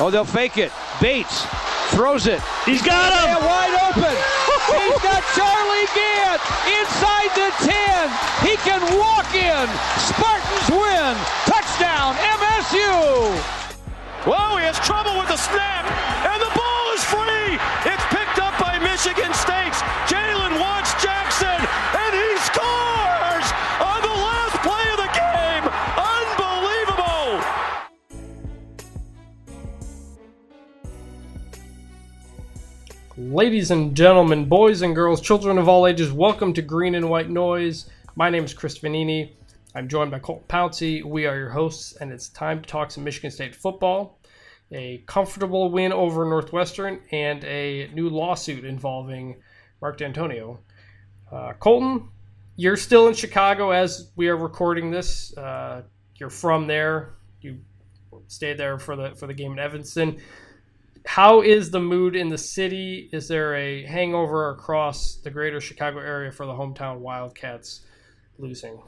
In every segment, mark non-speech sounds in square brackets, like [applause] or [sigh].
Oh, they'll fake it. Bates throws it. He's got him. And wide open. [laughs] He's got Charlie Gantt inside the 10. He can walk in. Spartans win. Touchdown, MSU. Whoa, he has trouble with the snap, and the ball is free. It's picked up by Michigan State's Ladies and gentlemen, boys and girls, children of all ages, welcome to Green and White Noise. My name is Chris Vanini. I'm joined by Colt Pouncey. We are your hosts, and it's time to talk some Michigan State football. A comfortable win over Northwestern and a new lawsuit involving Mark Dantonio. Uh, Colton, you're still in Chicago as we are recording this. Uh, you're from there. You stayed there for the for the game in Evanston how is the mood in the city? Is there a hangover across the greater Chicago area for the hometown Wildcats losing?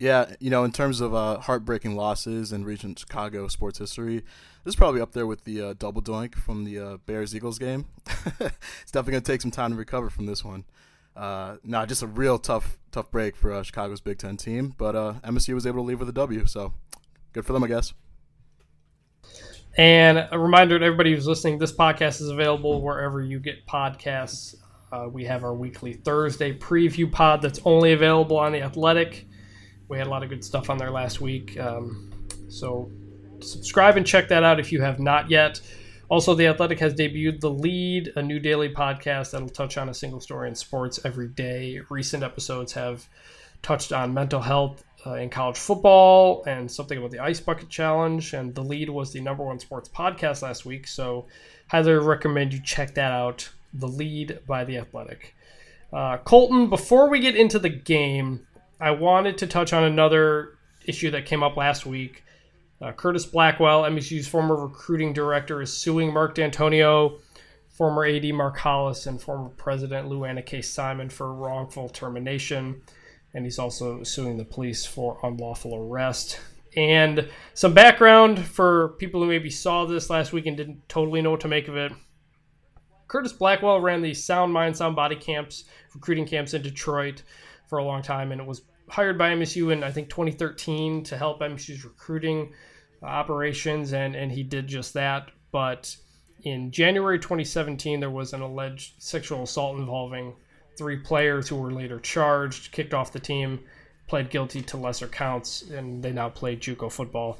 Yeah, you know, in terms of uh, heartbreaking losses in recent Chicago sports history, this is probably up there with the uh, double doink from the uh, Bears Eagles game. [laughs] it's definitely going to take some time to recover from this one. Uh, no, just a real tough, tough break for uh, Chicago's Big Ten team, but uh, MSU was able to leave with a W, so good for them, I guess. And a reminder to everybody who's listening this podcast is available wherever you get podcasts. Uh, we have our weekly Thursday preview pod that's only available on The Athletic. We had a lot of good stuff on there last week. Um, so subscribe and check that out if you have not yet. Also, The Athletic has debuted The Lead, a new daily podcast that'll touch on a single story in sports every day. Recent episodes have touched on mental health uh, in college football and something about the Ice Bucket Challenge. And The Lead was the number one sports podcast last week. So, highly recommend you check that out. The Lead by The Athletic. Uh, Colton, before we get into the game, I wanted to touch on another issue that came up last week. Uh, Curtis Blackwell, MSU's former recruiting director, is suing Mark Dantonio, former AD Mark Hollis, and former president Lou Anna K. Simon for wrongful termination and he's also suing the police for unlawful arrest. And some background for people who maybe saw this last week and didn't totally know what to make of it. Curtis Blackwell ran the Sound Mind, Sound Body camps, recruiting camps in Detroit for a long time, and it was hired by MSU in I think 2013 to help MSU's recruiting operations, and and he did just that. But in January 2017, there was an alleged sexual assault involving three players who were later charged, kicked off the team, pled guilty to lesser counts, and they now play JUCO football.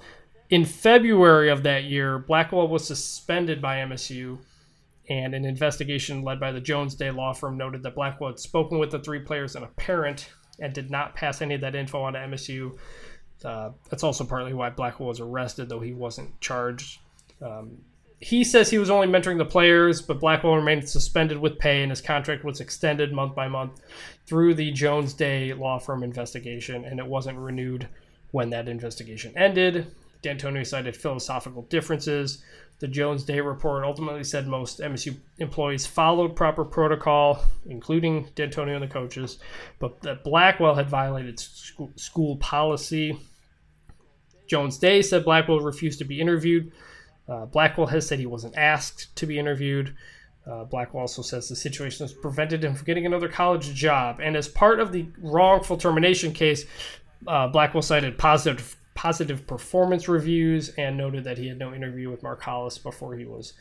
In February of that year, Blackwell was suspended by MSU, and an investigation led by the Jones Day law firm noted that Blackwell had spoken with the three players and a parent and did not pass any of that info on to MSU. Uh, that's also partly why Blackwell was arrested, though he wasn't charged. Um, he says he was only mentoring the players, but Blackwell remained suspended with pay, and his contract was extended month by month through the Jones Day law firm investigation, and it wasn't renewed when that investigation ended. Dantonio cited philosophical differences. The Jones Day report ultimately said most MSU employees followed proper protocol, including Dantonio and the coaches, but that Blackwell had violated school policy. Jones Day said Blackwell refused to be interviewed uh, Blackwell has said he wasn't asked to be interviewed. Uh, Blackwell also says the situation has prevented him from getting another college job. And as part of the wrongful termination case, uh, Blackwell cited positive positive performance reviews and noted that he had no interview with Mark Hollis before he was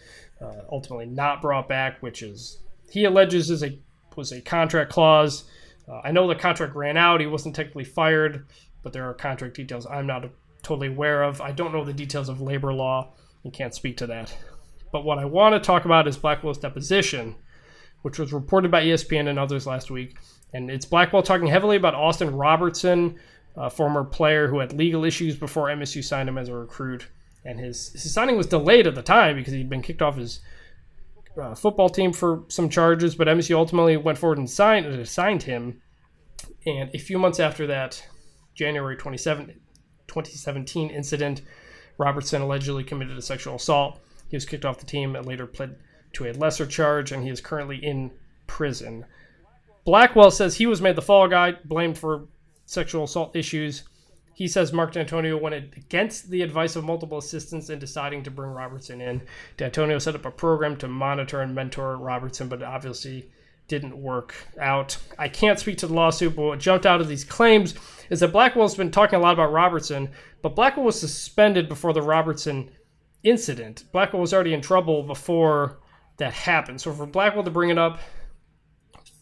uh, ultimately not brought back, which is he alleges is a was a contract clause. Uh, I know the contract ran out; he wasn't technically fired, but there are contract details I'm not totally aware of. I don't know the details of labor law. You can't speak to that. But what I want to talk about is Blackwell's deposition, which was reported by ESPN and others last week. And it's Blackwell talking heavily about Austin Robertson, a former player who had legal issues before MSU signed him as a recruit. And his, his signing was delayed at the time because he'd been kicked off his uh, football team for some charges, but MSU ultimately went forward and signed, uh, signed him. And a few months after that, January 27, 2017 incident, Robertson allegedly committed a sexual assault. He was kicked off the team and later pled to a lesser charge, and he is currently in prison. Blackwell says he was made the fall guy, blamed for sexual assault issues. he says Mark Dantonio went against the advice of multiple assistants in deciding to bring Robertson in. Dantonio set up a program to monitor and mentor Robertson, but obviously didn't work out. I can't speak to the lawsuit, but what jumped out of these claims is that Blackwell's been talking a lot about Robertson, but Blackwell was suspended before the Robertson incident. Blackwell was already in trouble before that happened. So for Blackwell to bring it up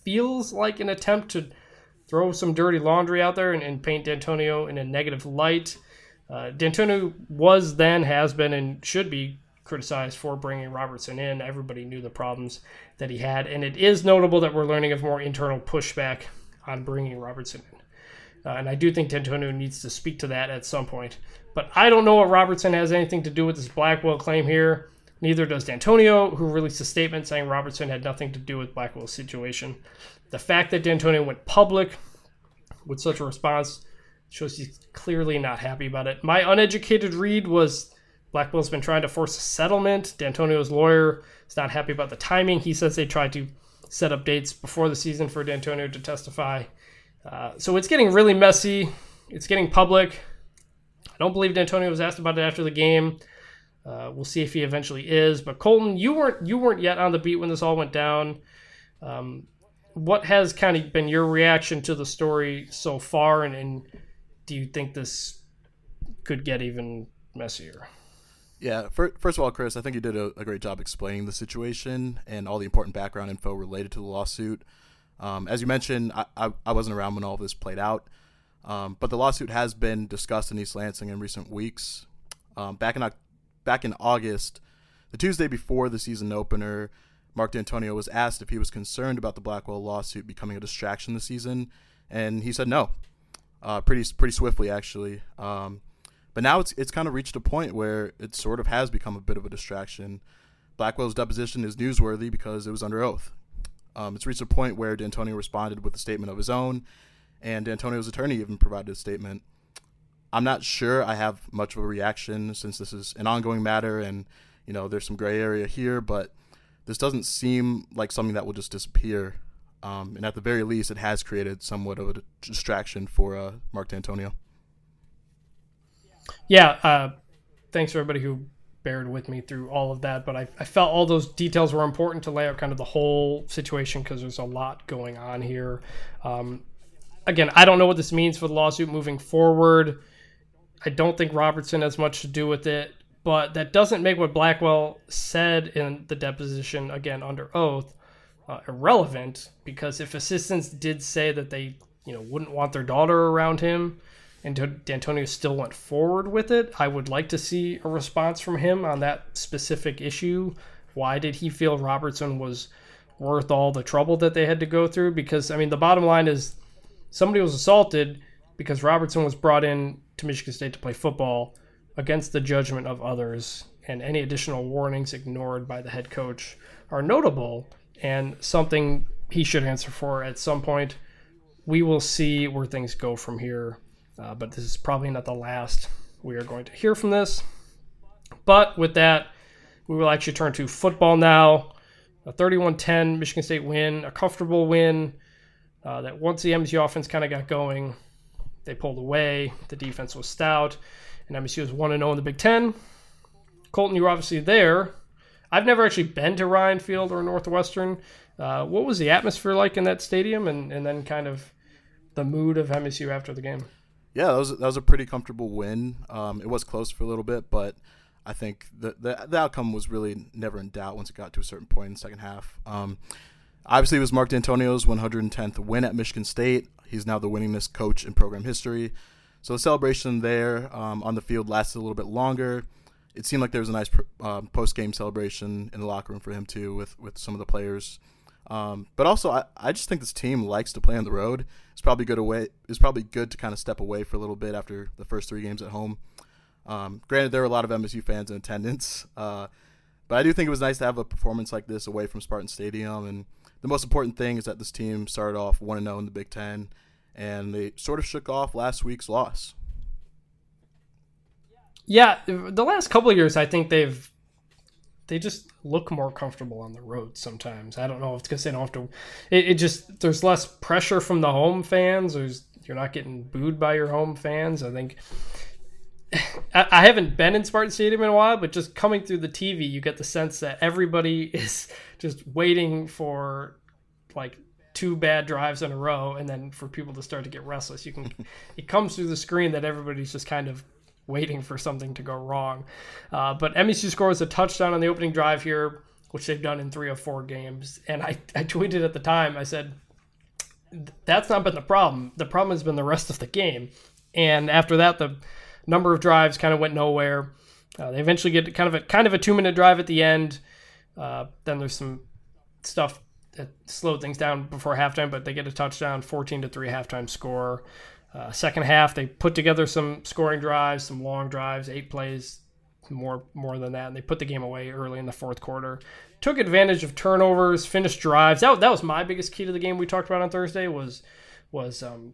feels like an attempt to throw some dirty laundry out there and, and paint Dantonio in a negative light. Uh, Dantonio was then, has been, and should be criticized for bringing Robertson in. Everybody knew the problems that he had, and it is notable that we're learning of more internal pushback on bringing Robertson in. Uh, and I do think Dantonio needs to speak to that at some point. But I don't know what Robertson has anything to do with this Blackwell claim here. Neither does Dantonio, who released a statement saying Robertson had nothing to do with Blackwell's situation. The fact that Dantonio went public with such a response shows he's clearly not happy about it. My uneducated read was Blackwell's been trying to force a settlement. Dantonio's lawyer is not happy about the timing. He says they tried to set up dates before the season for Dantonio to testify. Uh, so it's getting really messy. It's getting public. I don't believe Dantonio was asked about it after the game. Uh, we'll see if he eventually is. But Colton, you weren't you weren't yet on the beat when this all went down. Um, what has kind of been your reaction to the story so far, and, and do you think this could get even messier? Yeah, first of all, Chris, I think you did a, a, great job explaining the situation and all the important background info related to the lawsuit. Um, as you mentioned, I, I, I, wasn't around when all of this played out, um, but the lawsuit has been discussed in East Lansing in recent weeks. Um, back in back in August, the Tuesday before the season opener, Mark Dantonio was asked if he was concerned about the Blackwell lawsuit becoming a distraction this season, and he said no, uh, pretty pretty swiftly actually. Um, but now it's it's kind of reached a point where it sort of has become a bit of a distraction. Blackwell's deposition is newsworthy because it was under oath. Um, it's reached a point where Dantonio responded with a statement of his own, and Dantonio's attorney even provided a statement. I'm not sure I have much of a reaction since this is an ongoing matter, and you know there's some gray area here, but this doesn't seem like something that will just disappear. Um, and at the very least, it has created somewhat of a distraction for uh, Mark Dantonio. Yeah, uh, thanks for everybody who bared with me through all of that. But I, I felt all those details were important to lay out kind of the whole situation because there's a lot going on here. Um, again, I don't know what this means for the lawsuit moving forward. I don't think Robertson has much to do with it but that doesn't make what Blackwell said in the deposition, again under oath, uh, irrelevant. Because if assistants did say that they, you know, wouldn't want their daughter around him, and Dantonio still went forward with it, I would like to see a response from him on that specific issue. Why did he feel Robertson was worth all the trouble that they had to go through? Because I mean, the bottom line is somebody was assaulted because Robertson was brought in to Michigan State to play football against the judgment of others, and any additional warnings ignored by the head coach are notable and something he should answer for at some point. We will see where things go from here, uh, but this is probably not the last we are going to hear from this. But with that, we will actually turn to football now. A 31 10 Michigan State win, a comfortable win uh, that once the MSU offense kind of got going, they pulled away. The defense was stout and MSU was 1 0 in the Big Ten. Colton, you were obviously there. I've never actually been to Ryan Field or Northwestern. Uh, what was the atmosphere like in that stadium and, and then kind of the mood of MSU after the game? Yeah, that was, that was a pretty comfortable win. Um, it was close for a little bit, but I think the, the, the outcome was really never in doubt once it got to a certain point in the second half. Um, obviously, it was Mark Dantonio's 110th win at Michigan State. He's now the winningest coach in program history. So the celebration there um, on the field lasted a little bit longer. It seemed like there was a nice uh, post game celebration in the locker room for him too, with with some of the players. Um, but also, I, I just think this team likes to play on the road. It's probably good away. It's probably good to kind of step away for a little bit after the first three games at home. Um, granted, there were a lot of MSU fans in attendance, [laughs] uh, but I do think it was nice to have a performance like this away from Spartan Stadium. And the most important thing is that this team started off one and zero oh in the Big Ten, and they sort of shook off last week's loss. Yeah, the last couple years, I think they've they just look more comfortable on the road sometimes. I don't know if it's because they don't have to. It, it, just there's less pressure from the home fans. There's you're not getting booed by your home fans. I think [sighs] I, I haven't been in Spartan Stadium in a while, but just coming through the TV, you get the sense that everybody [laughs] is just waiting for like two bad drives in a row and then for people to start to get restless you can [laughs] it comes through the screen that everybody's just kind of waiting for something to go wrong. Uh, but MSU scores a touchdown on the opening drive here which they've done in three or four games. And I, I tweeted at the time i said that's not been the problem. The problem has been the rest of the game. And after that the number of drives kind of went nowhere. Uh, they eventually get kind of a kind of a two minute drive at the end. Uh, then there's some stuff that slowed things down before halftime, but they get a touchdown, 14 to 3 halftime score. Uh, second half, they put together some scoring drives, some long drives, eight plays, more more than that, and they put the game away early in the fourth quarter. Took advantage of turnovers, finished drives. That, that was my biggest key to the game we talked about on Thursday was was um,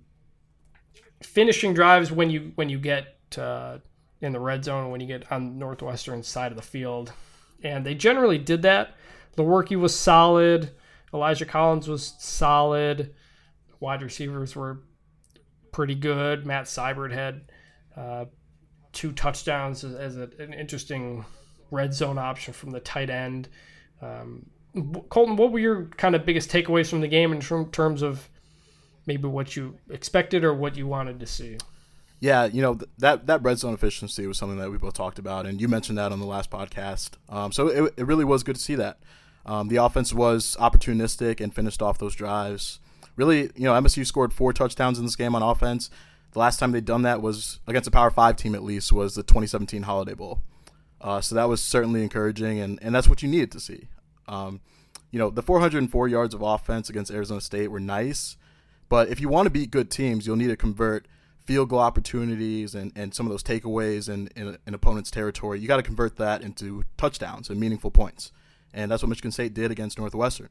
finishing drives when you when you get uh, in the red zone when you get on northwestern side of the field, and they generally did that. Lewerke was solid. Elijah Collins was solid. Wide receivers were pretty good. Matt Seybert had uh, two touchdowns as, as a, an interesting red zone option from the tight end. Um, Colton, what were your kind of biggest takeaways from the game in terms of maybe what you expected or what you wanted to see? Yeah, you know that that red zone efficiency was something that we both talked about, and you mentioned that on the last podcast. Um, so it, it really was good to see that. Um, the offense was opportunistic and finished off those drives. Really, you know, MSU scored four touchdowns in this game on offense. The last time they'd done that was against a Power Five team, at least, was the 2017 Holiday Bowl. Uh, so that was certainly encouraging, and, and that's what you needed to see. Um, you know, the 404 yards of offense against Arizona State were nice, but if you want to beat good teams, you'll need to convert field goal opportunities and, and some of those takeaways in, in, in opponent's territory. You got to convert that into touchdowns and meaningful points and that's what Michigan State did against Northwestern.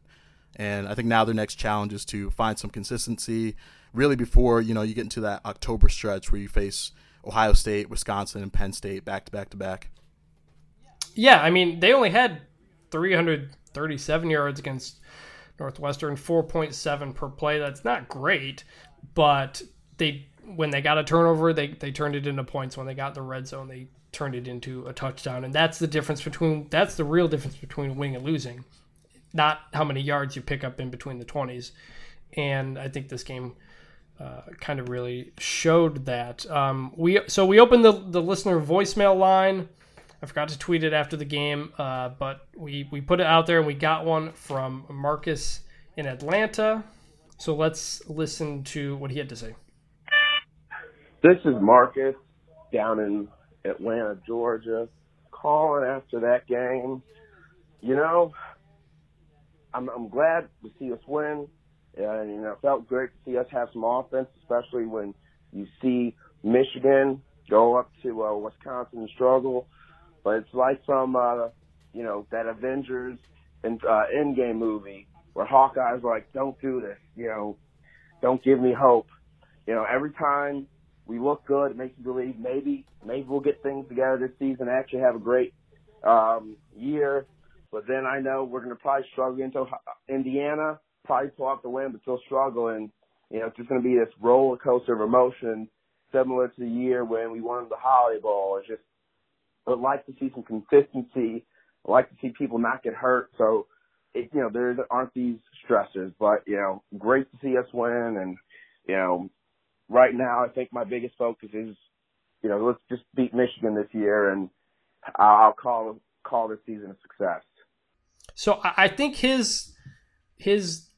And I think now their next challenge is to find some consistency, really before you know you get into that October stretch where you face Ohio State, Wisconsin, and Penn State back to back to back. Yeah, I mean they only had 337 yards against Northwestern, 4.7 per play. That's not great, but they when they got a turnover, they they turned it into points. When they got the red zone, they turned it into a touchdown. And that's the difference between that's the real difference between winning and losing, not how many yards you pick up in between the 20s. And I think this game uh, kind of really showed that. Um, we so we opened the the listener voicemail line. I forgot to tweet it after the game, uh, but we we put it out there and we got one from Marcus in Atlanta. So let's listen to what he had to say. This is Marcus down in Atlanta, Georgia, calling after that game. You know, I'm, I'm glad to see us win. Uh, know, it felt great to see us have some offense, especially when you see Michigan go up to uh, Wisconsin and struggle. But it's like from, uh, you know, that Avengers and uh, Endgame movie where Hawkeye's like, "Don't do this," you know, "Don't give me hope." You know, every time we look good. It makes you believe maybe maybe we'll get things together this season. And actually, have a great um, year. But then I know we're going to probably struggle into Indiana. Probably pull off the win, but still struggle. And you know, it's just going to be this roller coaster of emotion, similar to the year when we won the Holiday Bowl. It's just I'd like to see some consistency. I'd like to see people not get hurt. So, it, you know, there aren't these stressors. But you know, great to see us win, and you know, right now, I think my biggest focus is, you know, let's just beat Michigan this year, and I'll call call this season a success. So I think his his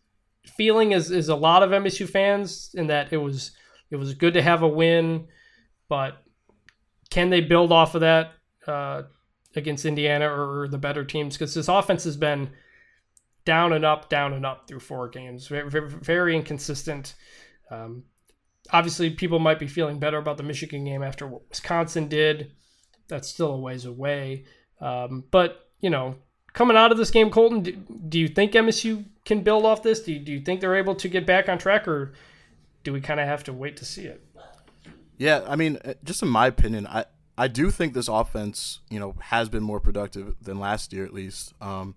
feeling is is a lot of MSU fans in that it was it was good to have a win, but can they build off of that uh, against Indiana or the better teams? Because this offense has been down and up, down and up through four games, very, very inconsistent. Um, obviously people might be feeling better about the Michigan game after what Wisconsin did. That's still a ways away. Um, but, you know, coming out of this game, Colton, do, do, you think MSU can build off this? Do you, do you think they're able to get back on track, or do we kind of have to wait to see it? Yeah, I mean, uh, just in my opinion, I, I do think this offense, you know, has been more productive than last year at least. Um,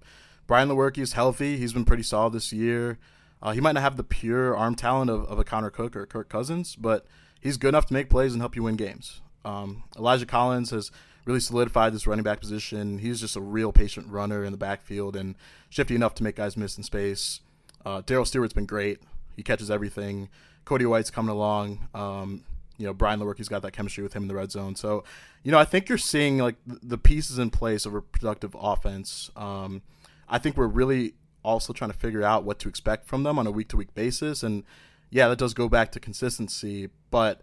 Brian Lewerke is healthy. He's been pretty solid this year. Uh, he might not have the pure arm talent of, of a Connor Cook or Kirk Cousins, but he's good enough to make plays and help you win games. Um, Elijah Collins has really solidified this running back position. He's just a real patient runner in the backfield and shifty enough to make guys miss in space. Uh, Darrell Stewart's been great. He catches everything. Cody White's coming along. Um, you know, Brian Lewerke's got that chemistry with him in the red zone. So, you know, I think you're seeing like the pieces in place of a productive offense. Um, I think we're really also trying to figure out what to expect from them on a week to week basis. And yeah, that does go back to consistency. But,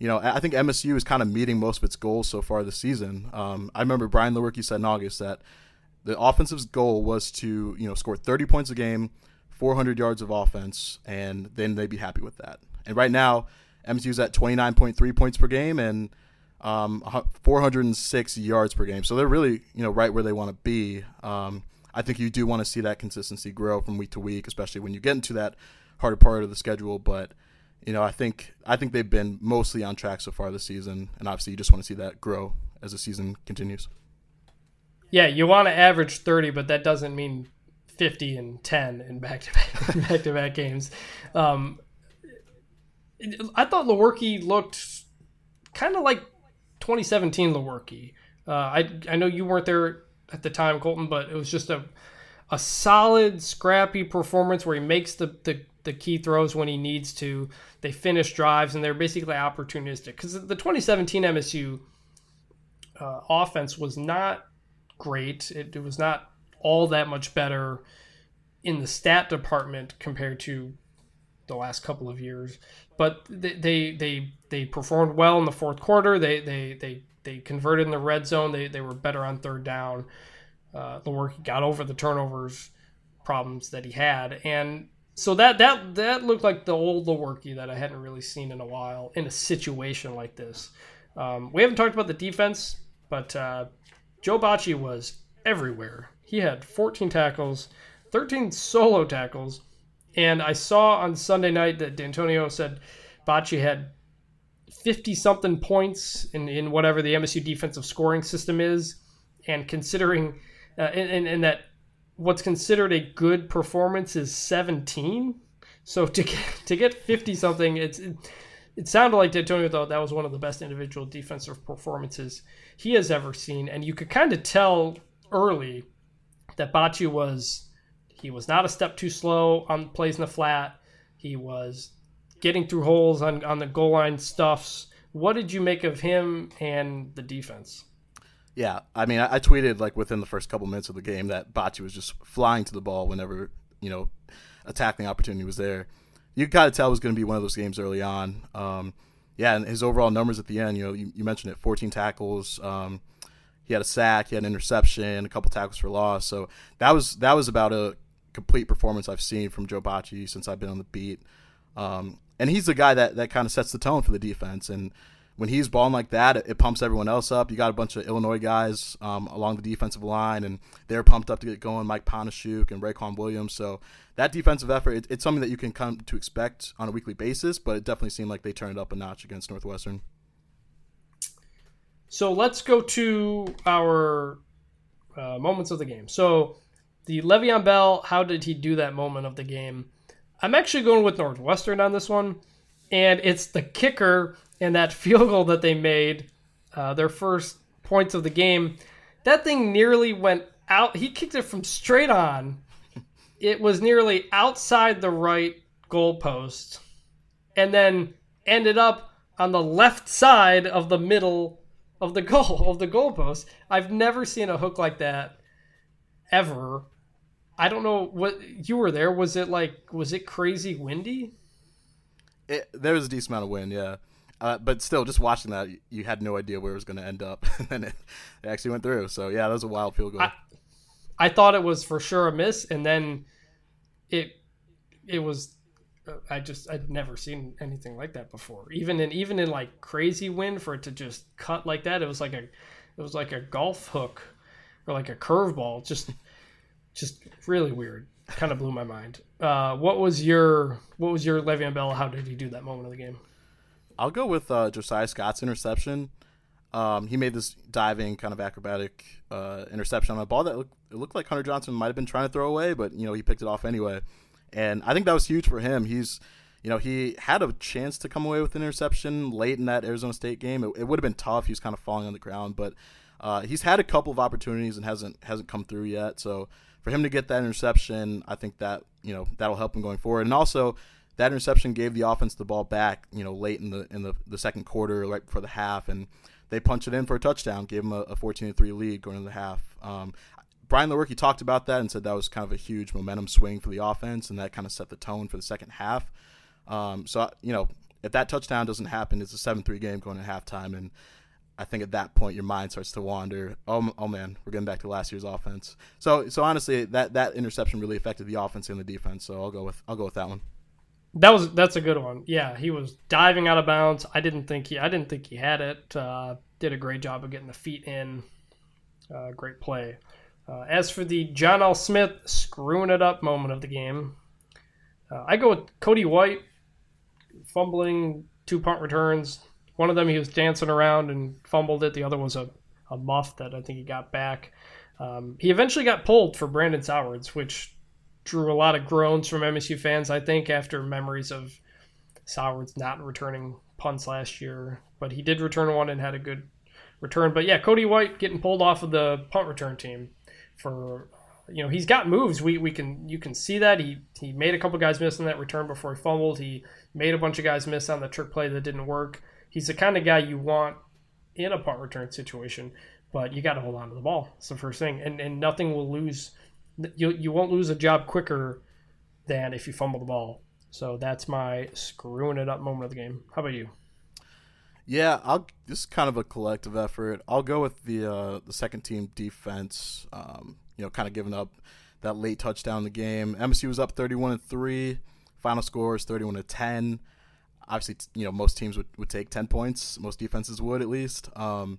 you know, I think MSU is kind of meeting most of its goals so far this season. Um, I remember Brian Lewerke said in August that the offensive's goal was to, you know, score 30 points a game, 400 yards of offense, and then they'd be happy with that. And right now, MSU's at 29.3 points per game and um, 406 yards per game. So they're really, you know, right where they want to be. Um, I think you do want to see that consistency grow from week to week, especially when you get into that harder part of the schedule. But you know, I think I think they've been mostly on track so far this season, and obviously you just want to see that grow as the season continues. Yeah, you want to average thirty, but that doesn't mean fifty and ten in back to back [laughs] back to back games. Um, I thought Lewerke looked kind of like 2017 Lewerke. Uh, I I know you weren't there at the time, Colton, but it was just a a solid, scrappy performance where he makes the, the, the key throws when he needs to. They finish drives and they're basically opportunistic. Because the 2017 MSU uh, offense was not great. It, it was not all that much better in the stat department compared to the last couple of years. But they they they, they performed well in the fourth quarter. They they they they converted in the red zone. They they were better on third down uh, Lewerke got over the turnovers problems that he had, and so that that that looked like the old Lewerke that I hadn't really seen in a while in a situation like this. Um, we haven't talked about the defense, but uh, Joe Bachie was everywhere. He had 14 tackles, 13 solo tackles, and I saw on Sunday night that Dantonio said Bachie had 50 something points in, in whatever the MSU defensive scoring system is. And considering uh, and, and, that what's considered a good performance is 17. So to get, [laughs] to get 50 something, it's it, it sounded like Dantonio thought that was one of the best individual defensive performances he has ever seen, and you could kind of tell early that Bachie was he was not a step too slow on plays in the flat. He was getting through holes on, on the goal line stuffs. What did you make of him and the defense? Yeah, I mean, I, I, tweeted like within the first couple minutes of the game that Bachie was just flying to the ball whenever you know attacking opportunity was there. You got to tell it was going to be one of those games early on. Um, yeah, and his overall numbers at the end, you know, you, you mentioned it, 14 tackles. Um, he had a sack, he had an interception, a couple tackles for loss. So that was that was about a complete performance I've seen from Joe Bachie since I've been on the beat. Um, and he's the guy that that kind of sets the tone for the defense and when he's balling like that, it, it, pumps everyone else up. You got a bunch of Illinois guys um, along the defensive line, and they're pumped up to get going. Mike Panasiuk and Raequan Williams. So that defensive effort, it, it's something that you can come to expect on a weekly basis. But it definitely seemed like they turned up a notch against Northwestern. So let's go to our uh, moments of the game. So the Le'Veon Bell, how did he do that moment of the game? I'm actually going with Northwestern on this one, and it's the kicker and that field goal that they made, uh, their first points of the game, that thing nearly went out. He kicked it from straight on. It was nearly outside the right goalpost, and then ended up on the left side of the middle of the [laughs] goal of the goalpost. I've never seen a hook like that ever. I don't know what you were there. Was it like was it crazy windy? It, there was a decent amount of wind, yeah. Uh, but still, just watching that, you had no idea where it was going to end up, [laughs] and it, it, actually went through. So yeah, that was a wild field goal. I, I, thought it was for sure a miss, and then it it was. Uh, I just I'd never seen anything like that before. Even in even in like crazy wind for it to just cut like that, it was like a it was like a golf hook or like a curveball. Just just really weird. Kind of blew my mind. Uh, what was your what was your Le'Veon Bell? How did he do that moment of the game? I'll go with uh, Josiah Scott's interception. Um, he made this diving kind of acrobatic uh, interception on a ball that looked, it looked like Hunter Johnson might have been trying to throw away, but you know he picked it off anyway. and I think that was huge for him. He's you know, he had a chance to come away with an interception late in that Arizona State game. It, it would have been tough. He was kind of falling on the ground, but uh, he's had a couple of opportunities and hasn't hasn't come through yet. So for him to get that interception, I think that you know that'll help him going forward. And also, that interception gave the offense the ball back. You know, late in the in the, the second quarter, right before the half, and they punched it in for a touchdown, gave them a, a 14 3 lead going into the half. Um, Brian Lewerke talked about that and said that was kind of a huge momentum swing for the offense, and that kind of set the tone for the second half. Um, so you know, if that touchdown doesn't happen, it's a seven-three game going to halftime, and I think at that point your mind starts to wander. Oh, oh man, we're getting back to last year's offense. So, so honestly, that that interception really affected the offense and the defense. So I'll go with I'll go with that one. That was that's a good one. Yeah, he was diving out of bounds. I didn't think he I didn't think he had it. Uh, did a great job of getting the feet in. Uh, great play. Uh, as for the John L. Smith screwing it up moment of the game, uh, I go with Cody White fumbling two punt returns. One of them he was dancing around and fumbled it. The other was a, a muff that I think he got back. Um, he eventually got pulled for Brandon Sowards, which drew a lot of groans from MSU fans, I think, after memories of Sowards not returning punts last year. But he did return one and had a good return. But yeah, Cody White getting pulled off of the punt return team for you know he's got moves. We we can you can see that he he made a couple guys miss on that return before he fumbled. He made a bunch of guys miss on the trick play that didn't work. He's the kind of guy you want in a punt return situation, but you got to hold on to the ball. It's the first thing, and and nothing will lose. You you won't lose a job quicker than if you fumble the ball. So that's my screwing it up moment of the game. How about you? Yeah, I'll. This is kind of a collective effort. I'll go with the uh, the second team defense. Um, you know, kind of giving up that late touchdown in the game. MSU was up 31 and 3. Final score is 31 to 10. Obviously, you know, most teams would, would take 10 points. Most defenses would at least. Um,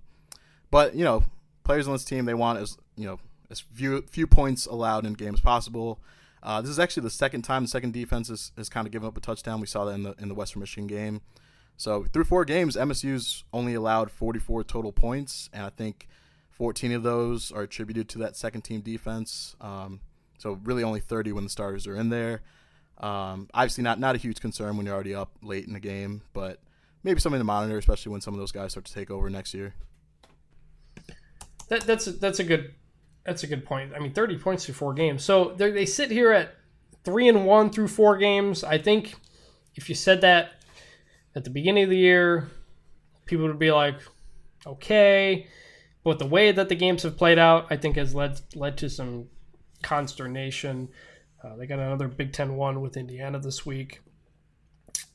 but, you know, players on this team, they want as, you know, as few, few points allowed in games possible. Uh, this is actually the second time the second defense has, has kind of given up a touchdown. We saw that in the in the Western Michigan game. So through four games, MSU's only allowed 44 total points, and I think 14 of those are attributed to that second team defense. Um, so really only 30 when the starters are in there. Um, obviously not not a huge concern when you're already up late in the game, but maybe something to monitor, especially when some of those guys start to take over next year. That, that's a, that's a good that's a good point. I mean, 30 points through four games. So they sit here at three and one through four games. I think if you said that at the beginning of the year, people would be like, okay. But the way that the games have played out, I think has led led to some consternation. Uh, they got another Big Ten one with Indiana this week.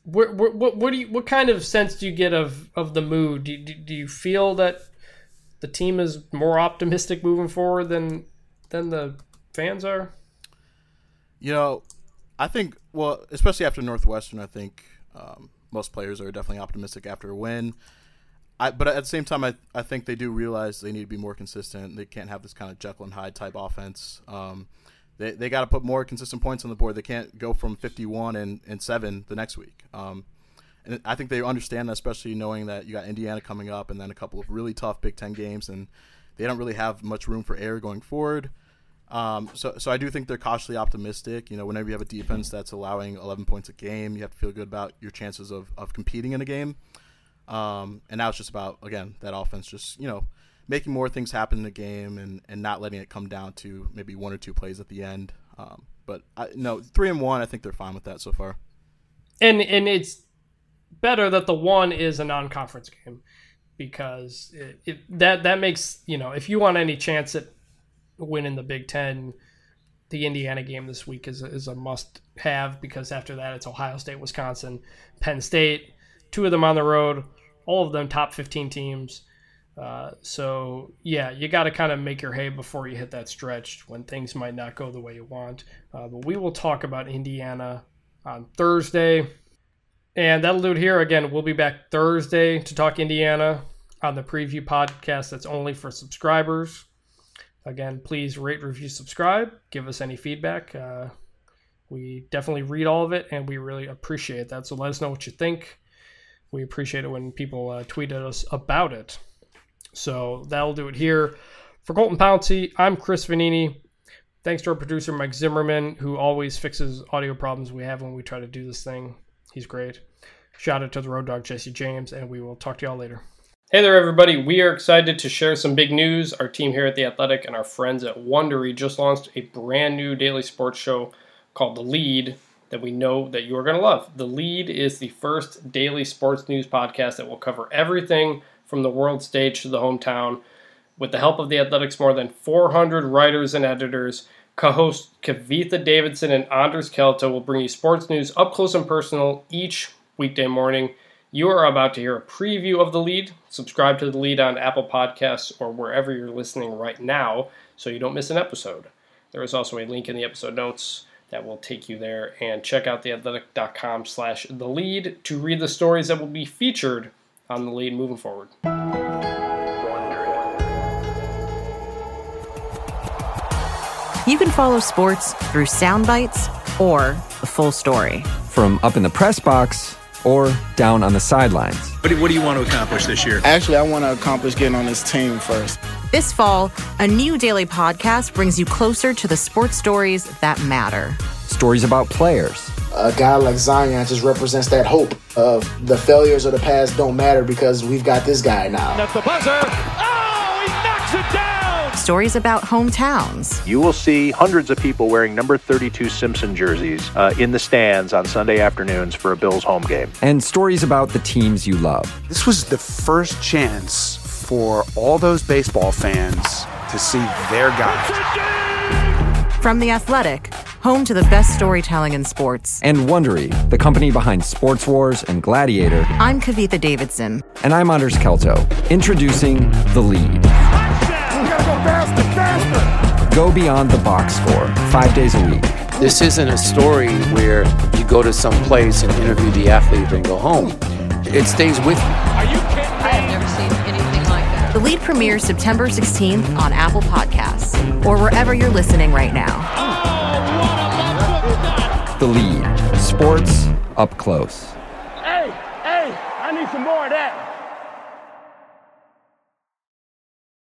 What, what, what do you what kind of sense do you get of, of the mood? Do, do, do you feel that the team is more optimistic moving forward than than the fans are? You know, I think well, especially after Northwestern, I think um, most players are definitely optimistic after a win. I, but at the same time, I, I think they do realize they need to be more consistent. They can't have this kind of Jekyll and Hyde type offense. Um, they they got to put more consistent points on the board. They can't go from 51 and, and 7 the next week. Um, and I think they understand that, especially knowing that you got Indiana coming up and then a couple of really tough Big Ten games, and they don't really have much room for error going forward. Um, so, so I do think they're cautiously optimistic. You know, whenever you have a defense that's allowing 11 points a game, you have to feel good about your chances of, of competing in a game. Um, and now it's just about again that offense just you know making more things happen in the game and, and not letting it come down to maybe one or two plays at the end. Um, but I, no, three and one, I think they're fine with that so far. And and it's better that the one is a non-conference game because it, it, that that makes you know if you want any chance at winning the Big Ten, the Indiana game this week is a, is a must have because after that it's Ohio State, Wisconsin, Penn State, two of them on the road all of them top 15 teams. Uh, so yeah, you got to kind of make your hay before you hit that stretch when things might not go the way you want. Uh, but we will talk about Indiana on Thursday, and that'll do it here. Again, we'll be back Thursday to talk Indiana on the preview podcast. That's only for subscribers. Again, please rate, review, subscribe. Give us any feedback. Uh, we definitely read all of it, and we really appreciate that. So let us know what you think we appreciate it when people uh, tweet at us about it. So that'll do it here. For Colton Pouncey, I'm Chris Vanini. Thanks to our producer, Mike Zimmerman, who always fixes audio problems we have when we try to do this thing. He's great. Shout out to the road dog, Jesse James, and we will talk to y'all later. Hey there, everybody. We are excited to share some big news. Our team here at The Athletic and our friends at Wondery just launched a brand new daily sports show called The Lead that we know that you are going to love. The Lead is the first daily sports news podcast that will cover everything from the world stage to the hometown. With the help of The Athletic's more than 400 writers and editors, co-hosts Kavitha Davidson and Anders Kelto will bring you sports news up close and personal each weekday morning. You are about to hear a preview of the lead. Subscribe to the lead on Apple Podcasts or wherever you're listening right now so you don't miss an episode. There is also a link in the episode notes that will take you there and check out theathletic.com slash the lead to read the stories that will be featured on the lead moving forward. You can follow sports through sound bites or the full story. From up in the press box or down on the sidelines. What do, what do you want to accomplish this year? Actually, I want to accomplish getting on this team first. This fall, a new daily podcast brings you closer to the sports stories that matter. Stories about players. A guy like Zion just represents that hope of the failures of the past don't matter because we've got this guy now. That's the buzzer. Oh, he knocks it down. Stories about hometowns. You will see hundreds of people wearing number 32 Simpson jerseys uh, in the stands on Sunday afternoons for a Bills home game. And stories about the teams you love. This was the first chance for all those baseball fans to see their guy. From The Athletic, home to the best storytelling in sports. And Wondery, the company behind Sports Wars and Gladiator. I'm Kavitha Davidson. And I'm Anders Kelto. Introducing The Lead. Faster, faster. Go beyond the box score, five days a week. This isn't a story where you go to some place and interview the athlete and go home. It stays with you. Are you kidding? I have never seen anything like that. The lead premieres September 16th on Apple Podcasts or wherever you're listening right now. Oh, The Lead. Sports up close. Hey, hey, I need some more of that.